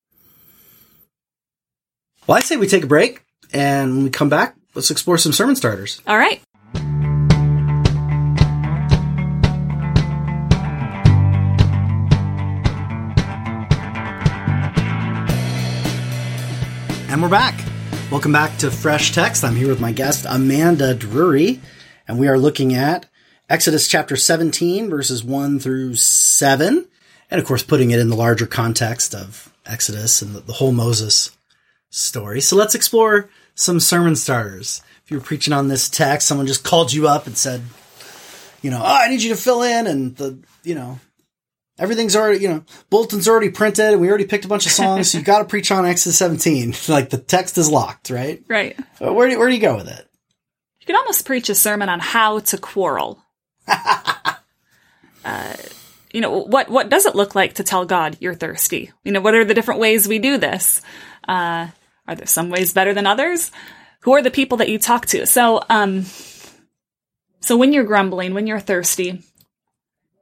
Well, I say we take a break and when we come back, let's explore some sermon starters. All right. And we're back. Welcome back to Fresh Text. I'm here with my guest, Amanda Drury, and we are looking at Exodus chapter 17, verses 1 through 7, and of course, putting it in the larger context of Exodus and the, the whole Moses story. So let's explore some sermon starters. If you're preaching on this text, someone just called you up and said, you know, oh, I need you to fill in and the, you know, everything's already, you know, bulletin's already printed and we already picked a bunch of songs. so you got to *laughs* preach on Exodus 17. *laughs* like the text is locked, right? Right. So where do, where do you go with it? You could almost preach a sermon on how to quarrel. *laughs* uh, you know, what, what does it look like to tell God you're thirsty? You know, what are the different ways we do this? Uh, are there some ways better than others? Who are the people that you talk to? So, um, so when you're grumbling, when you're thirsty,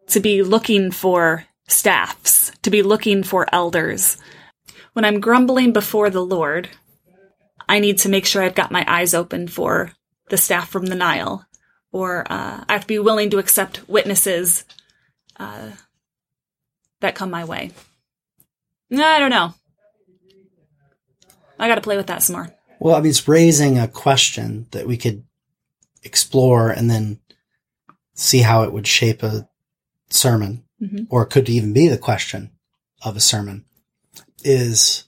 to be looking for staffs, to be looking for elders. When I'm grumbling before the Lord, I need to make sure I've got my eyes open for the staff from the Nile, or uh, I have to be willing to accept witnesses uh, that come my way. I don't know. I got to play with that some more. Well, I mean, it's raising a question that we could explore and then see how it would shape a sermon, mm-hmm. or it could even be the question of a sermon, is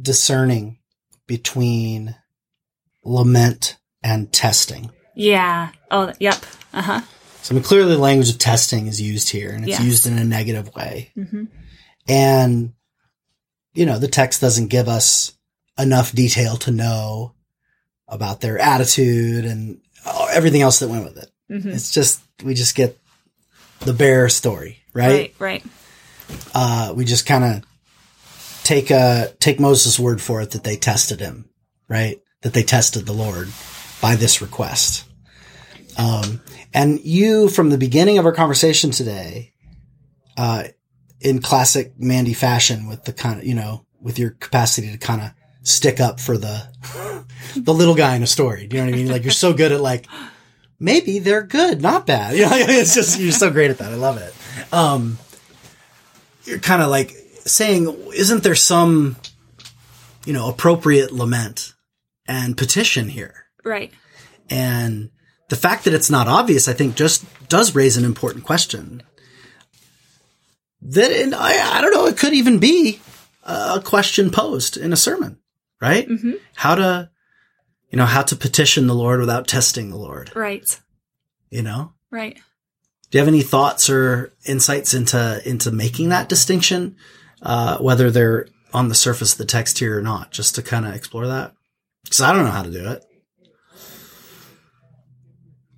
discerning between lament and testing. Yeah. Oh, yep. Uh huh. So, I mean, clearly the language of testing is used here and it's Yes. used in a negative way. Mm-hmm. And, you know, the text doesn't give us enough detail to know about their attitude and everything else that went with it. Mm-hmm. It's just, we just get the bare story, right? Right. Right. Uh, we just kind of take, uh, take Moses' word for it that they tested him, right? That they tested the Lord by this request. Um, and you, from the beginning of our conversation today, uh, in classic Mandy fashion with the kind of, you know, with your capacity to kind of stick up for the, *laughs* the little guy in a story. Do you know what I mean? Like you're so good at like, maybe they're good, not bad. *laughs* You know, it's just, you're so great at that. I love it. Um, you're kind of like saying, isn't there some, you know, appropriate lament and petition here? Right. And the fact that it's not obvious, I think, just does raise an important question. That, and I, I don't know, it could even be a question posed in a sermon, right? Mhm. How to, you know, how to petition the Lord without testing the Lord, Right. you know? Right. Do you have any thoughts or insights into, into making that distinction? Uh, whether they're on the surface of the text here or not, just to kind of explore that? Cause I don't know how to do it.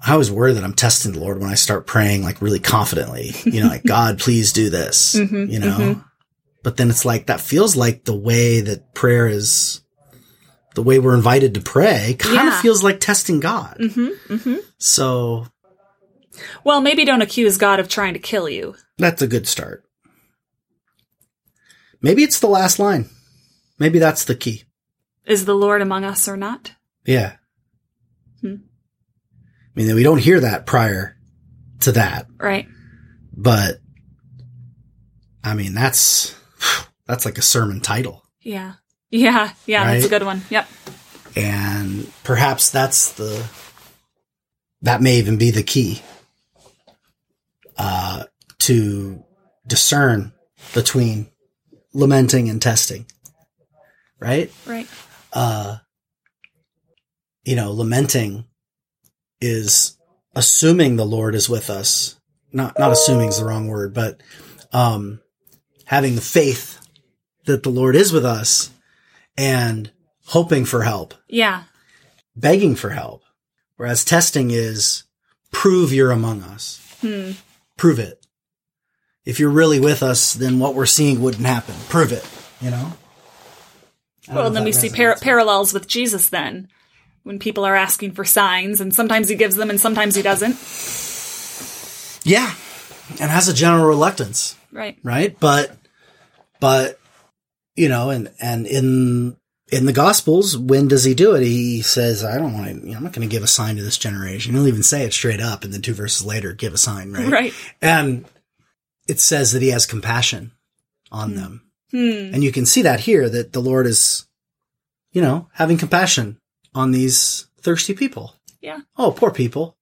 I always worry that I'm testing the Lord when I start praying like really confidently, you know, like, *laughs* God, please do this, Mhm, you know? mhm. But then it's like, that feels like the way that prayer is, the way we're invited to pray kind of Yeah. feels like testing God. Mm-hmm. Mm-hmm. So Well, maybe don't accuse God of trying to kill you. that's a good start. Maybe it's the last line. Maybe that's the key. Is the Lord among us or not? Yeah. Hmm. I mean, we don't hear that prior to that, Right. but I mean, that's, that's like a sermon title. Yeah. Yeah. Yeah. That's a good one. Yep. And perhaps that's the, that may even be the key, uh, to discern between lamenting and testing. Right? Right. uh, you know, lamenting is assuming the Lord is with us. Not, not assuming is the wrong word, but, um, having the faith that the Lord is with us and hoping for help, Yeah. begging for help. Whereas testing is prove you're among us. Hmm. Prove it. If you're really with us, then what we're seeing wouldn't happen. Prove it, you know? Know Well, and then we see par- parallels with Jesus then. When people are asking for signs, and sometimes he gives them and sometimes he doesn't. Yeah. And has a general reluctance, Right. right? But, but, you know, and, and in, in the gospels, when does he do it? He says, I don't want to, you know, I'm not going to give a sign to this generation. He'll even say it straight up. And then two verses later, give a sign, right? Right. And it says that he has compassion on them. Hmm. And you can see that here that the Lord is, you know, having compassion on these thirsty people. Yeah. Oh, poor people.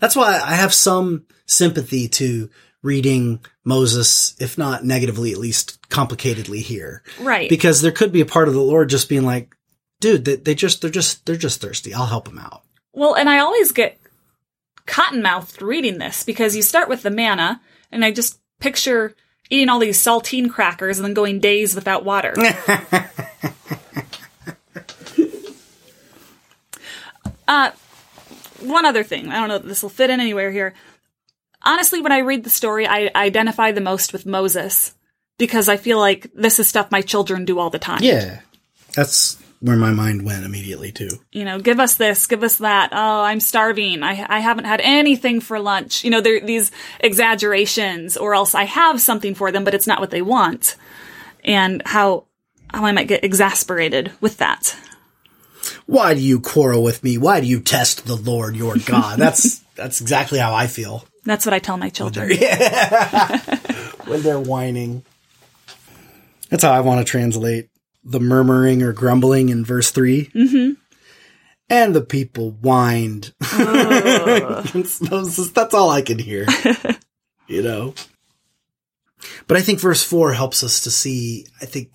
That's why I have some sympathy to reading Moses, if not negatively, at least complicatedly here. Right. Because there could be a part of the Lord just being like, dude, they, they just they're just they're just thirsty. I'll help them out. Well, and I always get cotton mouthed reading this because you start with the manna, and I just picture eating all these saltine crackers and then going days without water. *laughs* uh, one other thing. I don't know if this will fit in anywhere here. Honestly, when I read the story, I identify the most with Moses because I feel like this is stuff my children do all the time. Yeah, that's where my mind went immediately too. You know, give us this, give us that. Oh, I'm starving. I, I haven't had anything for lunch. You know, there these exaggerations, or else I have something for them, but it's not what they want. And how how I might get exasperated with that. Why do you quarrel with me? Why do you test the Lord your God? *laughs* That's that's exactly how I feel That's what I tell my children. *laughs* when they're whining. That's how I want to translate the murmuring or grumbling in verse 3. Mm-hmm. And the people whined. *laughs* Moses. That's all I can hear. you know? But I think verse 4 helps us to see, I think,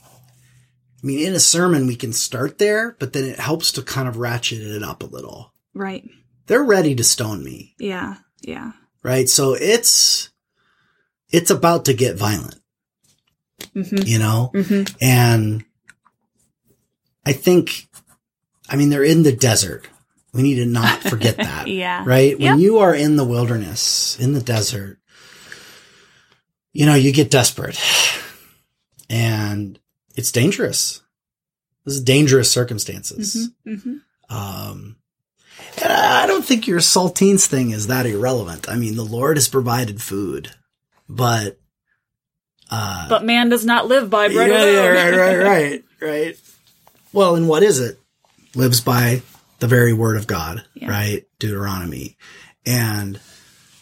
I mean, in a sermon, we can start there, but then it helps to kind of ratchet it up a little. Right. They're ready to stone me, Yeah. Yeah. right? So it's, it's about to get violent, mm-hmm. you know? Mm-hmm. And I think, I mean, they're in the desert. We need to not forget *laughs* that. Yeah. Right? When you are in the wilderness, in the desert, you know, you get desperate *sighs* and it's dangerous. This is dangerous circumstances. hmm Um, and I don't think your saltines thing is that irrelevant. I mean, the Lord has provided food, but, uh, But man does not live by bread yeah, alone. yeah, right, right, *laughs* right, right. Well, and what is it? Lives by the very word of God, Yeah. right? Deuteronomy. And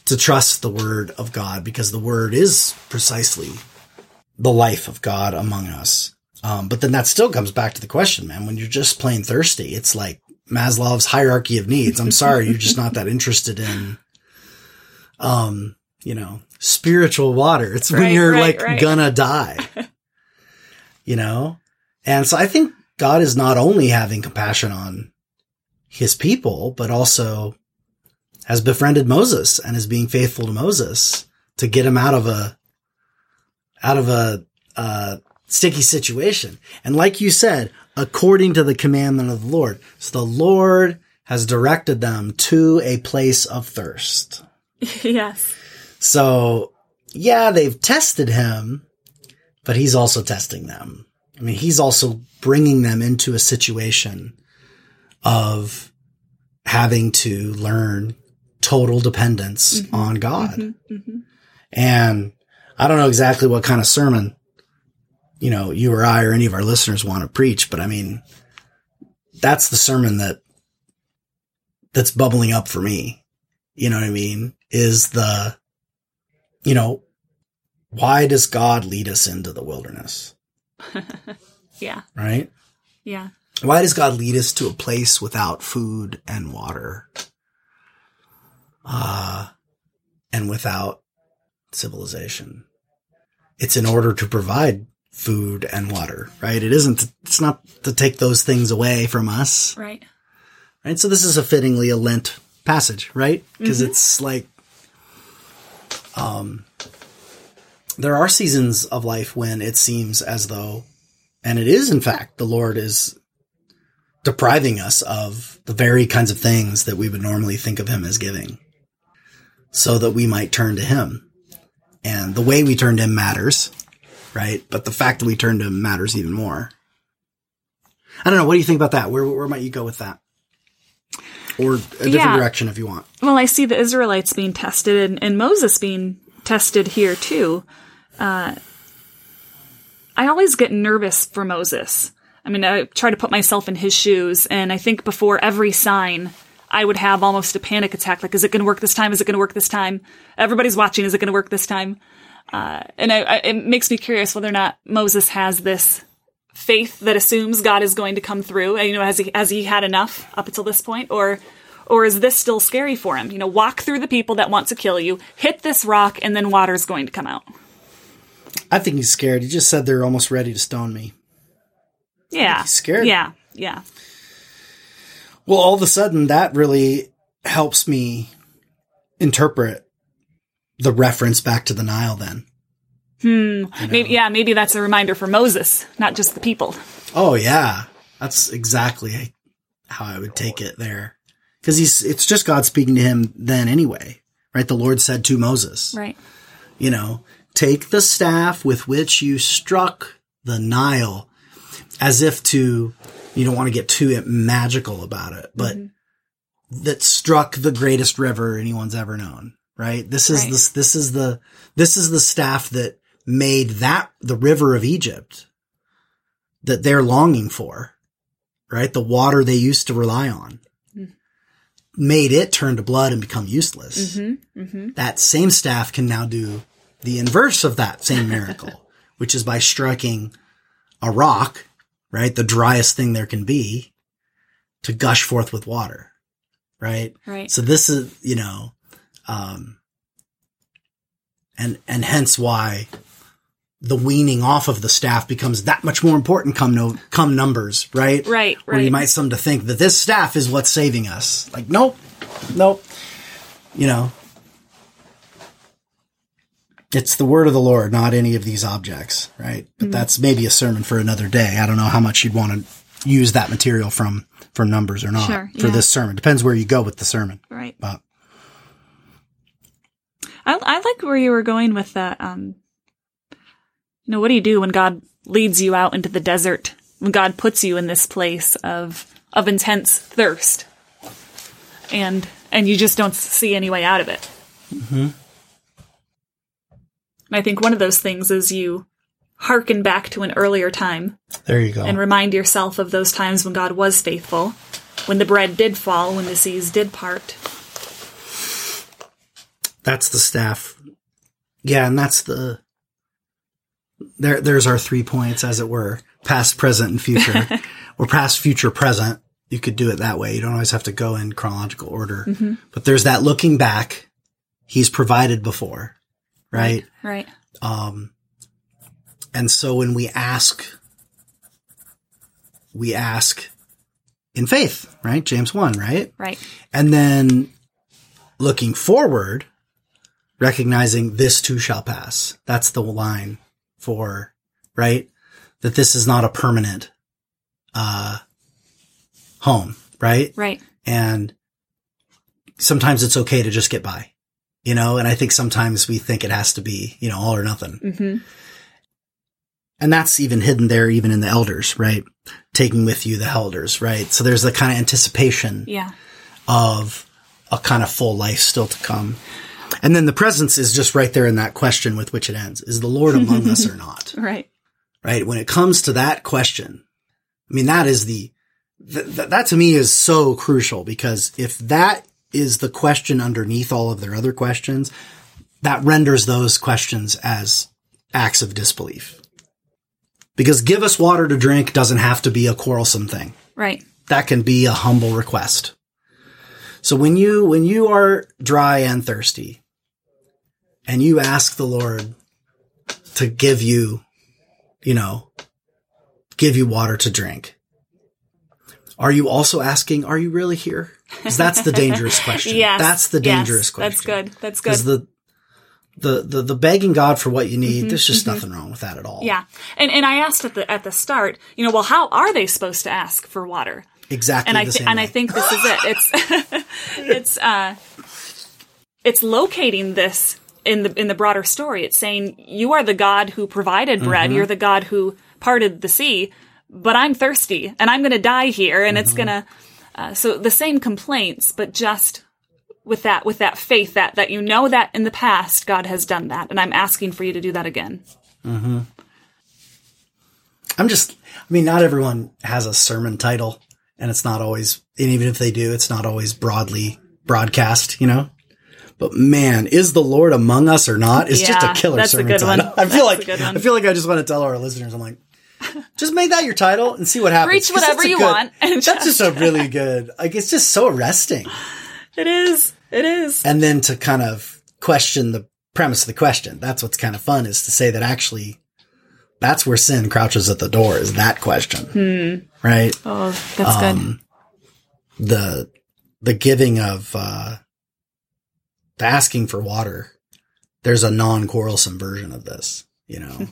to trust the word of God because the word is precisely the life of God among us. Um, but then that still comes back to the question, man, when you're just plain thirsty, it's like Maslow's hierarchy of needs. I'm sorry, you're just not that interested in, um, you know, spiritual water. It's when you're right, like right. gonna die, *laughs* you know? And so I think God is not only having compassion on his people, but also has befriended Moses and is being faithful to Moses to get him out of a, out of a, uh, sticky situation. And like you said, according to the commandment of the Lord. So the Lord has directed them to a place of thirst. *laughs* yes. So yeah, they've tested him, but he's also testing them. I mean, he's also bringing them into a situation of having to learn total dependence mm-hmm. on God. Mm-hmm. Mm-hmm. And I don't know exactly what kind of sermon, you know, you or I or any of our listeners want to preach, but I mean, that's the sermon that, that's bubbling up for me. You know what I mean? Is the, you know, why does God lead us into the wilderness? *laughs* Yeah. Right? Yeah. Why does God lead us to a place without food and water? Uh, and without civilization? It's in order to provide food and water, right? It isn't, it's not to take those things away from us, Right. right? So this is a fittingly a Lent passage, right? Because it's like, um, there are seasons of life when it seems as though, and it is in fact, the Lord is depriving us of the very kinds of things that we would normally think of Him as giving, so that we might turn to Him. And the way we turn to Him matters, right? But the fact that we turn to Him matters even more. I don't know. What do you think about that? Where where might you go with that? Or a different Yeah. direction if you want. Well, I see the Israelites being tested and, and Moses being tested here too. Uh, I always get nervous for Moses. I mean, I try to put myself in his shoes, and I think before every sign, I would have almost a panic attack. Like, is it going to work this time? Is it going to work this time? Everybody's watching. Is it going to work this time? Uh, and I, I, it makes me curious whether or not Moses has this faith that assumes God is going to come through. And, you know, has he has he had enough up until this point, or or is this still scary for him? You know, walk through the people that want to kill you, hit this rock, and then water's going to come out. I think he's scared. He just said they're almost ready to stone me. Yeah, He's scared. Yeah, yeah, Well, all of a sudden that really helps me interpret the reference back to the Nile then. Hmm. Maybe, yeah, maybe that's a reminder for Moses, not just the people. Oh yeah. That's exactly how I would take it there. Cause he's, it's just God speaking to him then anyway, right? The Lord said to Moses, Right. you know, take the staff with which you struck the Nile as if to, you don't want to get too magical about it, but mm-hmm. that struck the greatest river anyone's ever known, right? This is Right. this, this is the, this is the staff that made that the river of Egypt that they're longing for, right? The water they used to rely on mm-hmm. made it turn to blood and become useless. Mm-hmm. Mm-hmm. That same staff can now do the inverse of that same miracle, *laughs* which is by striking a rock, right? The driest thing there can be to gush forth with water, right? Right. So this is, you know, um, and, and hence why the weaning off of the staff becomes that much more important come no, come numbers, right? Right, Where you might some to think that this staff is what's saving us. Like, nope, nope. You know, it's the word of the Lord, not any of these objects, right? But Mm-hmm. that's maybe a sermon for another day. I don't know how much you'd want to use that material from, from numbers or not Sure, for yeah. this sermon. Depends where you go with the sermon. Right. But I, I like where you were going with that. Um, you know, what do you do when God leads you out into the desert? When God puts you in this place of of intense thirst, and and you just don't see any way out of it. Mm-hmm. And I think one of those things is you hearken back to an earlier time there you go. and remind yourself of those times when God was faithful, when the bread did fall, when the seas did part. That's the staff. Yeah, and that's the there there's our three points as it were. Past, present, and future. *laughs* or past, future, present. You could do it that way. You don't always have to go in chronological order. But there's that looking back. He's provided before. Right? Right. Um and so when we ask we ask in faith, right? James 1, right? Right. And then looking forward, recognizing this too shall pass. That's the line for, right? That this is not a permanent, uh, home, right? Right. And sometimes it's okay to just get by, you know? And I think sometimes we think it has to be, you know, all or nothing. hmm And that's even hidden there, even in the elders, right? Taking with you the elders, right? So there's the kind of anticipation Yeah. of a kind of full life still to come. And then the presence is just right there in that question with which it ends. Is the Lord among us or *laughs* not? Right. Right? When it comes to that question, I mean, that is the, th- th- that to me is so crucial because if that is the question underneath all of their other questions, that renders those questions as acts of disbelief. Because give us water to drink doesn't have to be a quarrelsome thing Right. that can be a humble request. So when you, when you are dry and thirsty and you ask the Lord to give you, you know, give you water to drink, are you also asking, are you really here? Because that's the dangerous *laughs* question. Yes. That's the Yes. dangerous question. That's good. That's good. Because the, the, the, the begging God for what you need, there's just nothing wrong with that at all. Yeah. And and I asked at the at the start, you know, well, how are they supposed to ask for water? Exactly. And I th- and way. I think this is it. It's *laughs* it's uh it's locating this in the in the broader story. It's saying you are the God who provided bread. Mm-hmm. You're the God who parted the sea, but I'm thirsty and I'm going to die here and Mm-hmm. it's going to uh, so the same complaints, but just with that with that faith that that you know that in the past God has done that and I'm asking for you to do that again. I'm just, I mean, not everyone has a sermon title and it's not always, and even if they do, it's not always broadly broadcast, you know? But man, is the Lord among us or not? It's just a killer that's a sermon good one. *laughs* I feel That's like, a good. I feel like I just want to tell our listeners, I'm like, just make that your title and see what happens. Preach 'Cause whatever you good- want and that's just a really good, like, it's just so arresting. It is. It is. And then to kind of question the premise of the question. That's what's kind of fun is to say that actually that's where sin crouches at the door is that question. Right. Oh, that's Um, the the giving of uh, asking for water. There's a non quarrelsome version of this, you know.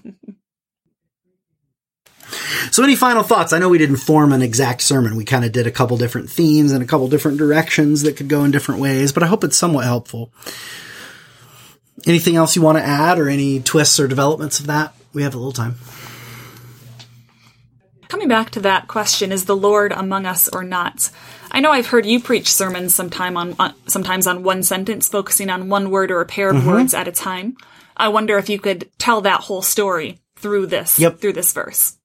*laughs* so, any final thoughts? I know we didn't form an exact sermon. We kind of did a couple different themes and a couple different directions that could go in different ways, but I hope it's somewhat helpful. Anything else you want to add, or any twists or developments of that? We have a little time. Coming back to that question, is the Lord among us or not? I know I've heard you preach sermons sometime on, on sometimes on one sentence, focusing on one word or a pair of Mm-hmm. words at a time. I wonder if you could tell that whole story through this, Yep. through this verse.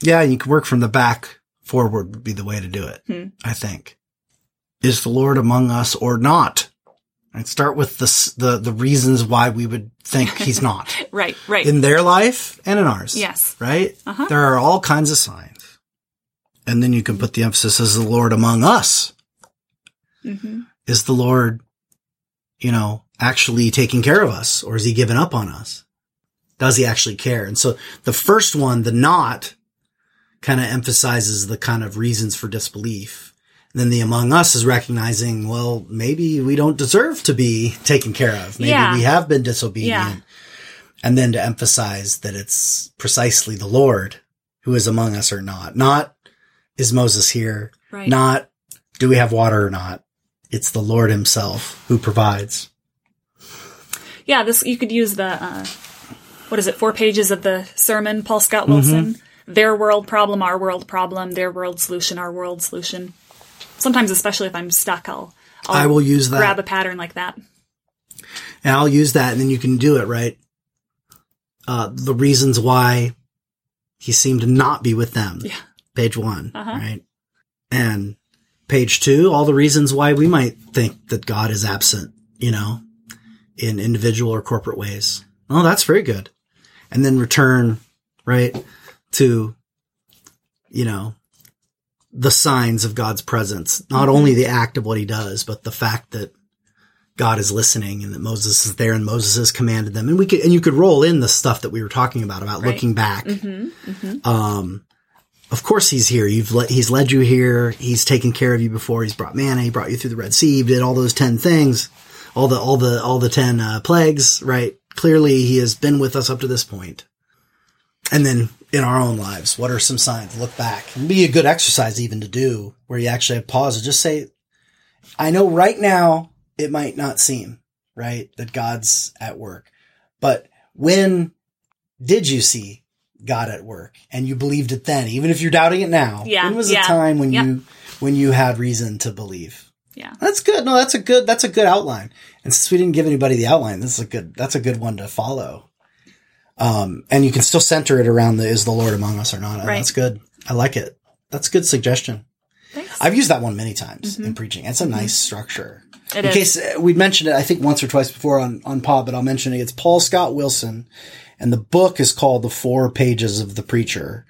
Yeah, you can work from the back forward would be the way to do it. I think. Is the Lord among us or not? I'd start with the, the, the reasons why we would think he's *laughs* not Right, right. in their life and in ours. Yes. Right? Uh-huh. There are all kinds of signs. And then you can put the emphasis as the Lord among us. hmm Is the Lord, you know, actually taking care of us or is he giving up on us? Does he actually care? And so the first one, the not, kind of emphasizes the kind of reasons for disbelief. And then the among us is recognizing, well, maybe we don't deserve to be taken care of. Maybe Yeah. we have been disobedient. Yeah. And then to emphasize that it's precisely the Lord who is among us or not. Not is Moses here? Right. Not do we have water or not? It's the Lord himself who provides. Yeah, this you could use the uh, what is it? Four pages of the sermon, Paul Scott Mm-hmm. Wilson. Their world problem, our world problem. Their world solution, our world solution. Sometimes, especially if I'm stuck, I'll, I'll I will use that. grab a pattern like that. And I'll use that and then you can do it, right? Uh, the reasons why he seemed to not be with them. Yeah. Page one, Uh-huh. right? And page two, all the reasons why we might think that God is absent, you know, in individual or corporate ways. Oh, that's very good. And then return, right, to, you know, the signs of God's presence. Not only the act of what he does, but the fact that God is listening and that Moses is there and Moses has commanded them. And we could, and you could roll in the stuff that we were talking about, about Right. looking back. Mm-hmm. Um, of course he's here. You've he's led you here. He's taken care of you before. He's brought manna. He brought you through the Red Sea. He did all those 10 things, all the, all the, all the 10, uh, plagues, right? Clearly he has been with us up to this point. And then in our own lives, what are some signs? Look back. Be a good exercise even to do where you actually have pause and just say, I know right now it might not seem right that God's at work, but when did you see God at work and you believed it then, even if you're doubting it now? Yeah, When was yeah, the time when you, when you had reason to believe? Yeah. That's good. No, that's a good, that's a good outline. And since we didn't give anybody the outline, this is a good, that's a good one to follow. Um, and you can still center it around the, is the Lord among us or not? And Right. That's good. I like it. That's a good suggestion. Thanks. I've used that one many times in preaching. It's a nice structure. Mm-hmm. It in is. case uh, we'd mentioned it, I think once or twice before on, on pod, but I'll mention it. It's Paul Scott Wilson and the book is called The Four Pages of the Preacher.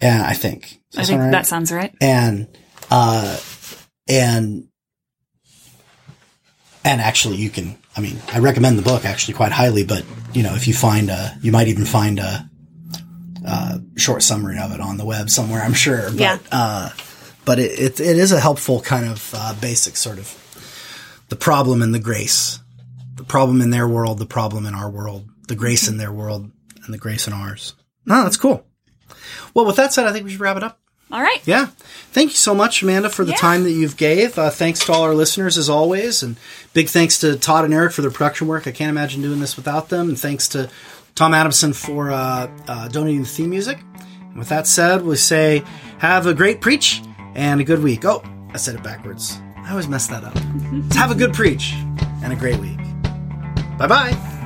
And I think, I that think right? that sounds right. and uh and and actually you can i mean i recommend the book actually quite highly but you know if you find a you might even find a, uh short summary of it on the web somewhere i'm sure but Yeah. uh but it, it it is a helpful kind of uh, basic sort of the problem and the grace the problem in their world the problem in our world the grace in their world and the grace in ours no that's cool well with that said i think we should wrap it up All right. yeah. Thank you so much, Amanda, for the Yeah. time that you've gave. Uh, thanks to all our listeners as always. And big thanks to Todd and Eric for their production work. I can't imagine doing this without them. And thanks to Tom Adamson for uh, uh, donating the theme music. And with that said, we say have a great preach and a good week. Oh, I said it backwards. I always mess that up. *laughs* have a good preach and a great week. Bye bye.